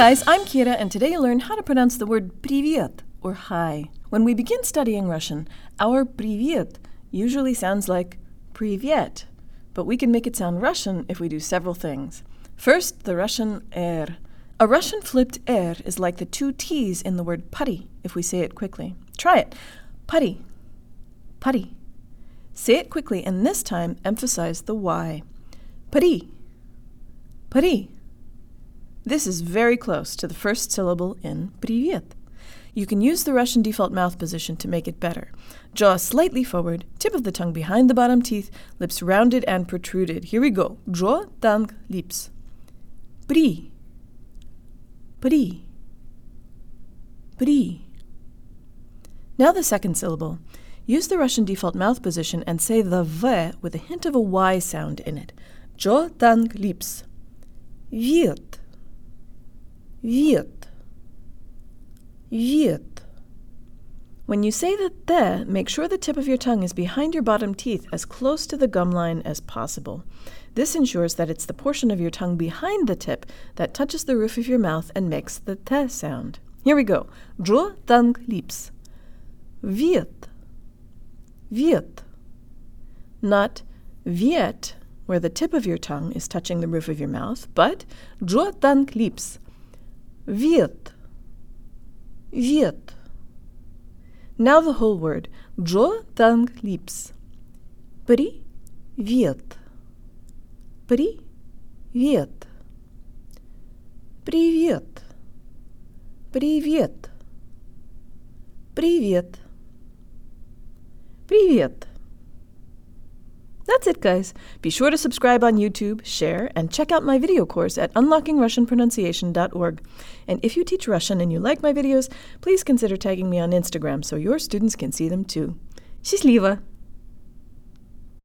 guys, I'm Kira, and today you'll learn how to pronounce the word privyet, or hi. When we begin studying Russian, our privyet usually sounds like privyet, but we can make it sound Russian if we do several things. First, the Russian er. A Russian flipped er is like the two T's in the word putty if we say it quickly. Try it. Putty. Putty. Say it quickly and this time emphasize the Y. Putty. Putty. This is very close to the first syllable in привет. You can use the Russian default mouth position to make it better. Jaw slightly forward, tip of the tongue behind the bottom teeth, lips rounded and protruded. Here we go. Jaw, tongue, lips. При. При. При. Now the second syllable. Use the Russian default mouth position and say the V with a hint of a Y sound in it. Jaw, tongue, lips. Wird. Wird. Wird. When you say the the, make sure the tip of your tongue is behind your bottom teeth as close to the gum line as possible. This ensures that it's the portion of your tongue behind the tip that touches the roof of your mouth and makes the t sound. Here we go. Jaw, tongue, lips. Wird. Wird. Not wird, where the tip of your tongue is touching the roof of your mouth, but jaw, tongue, lips. Wird. Wird. Now the whole word. Jaw, tongue, lips. При, wird. Привет. Привет. Привет. Привет. Привет. That's it, guys. Be sure to subscribe on YouTube, share, and check out my video course at unlockingrussianpronunciation.org. And if you teach Russian and you like my videos, please consider tagging me on Instagram so your students can see them too. Счастливо!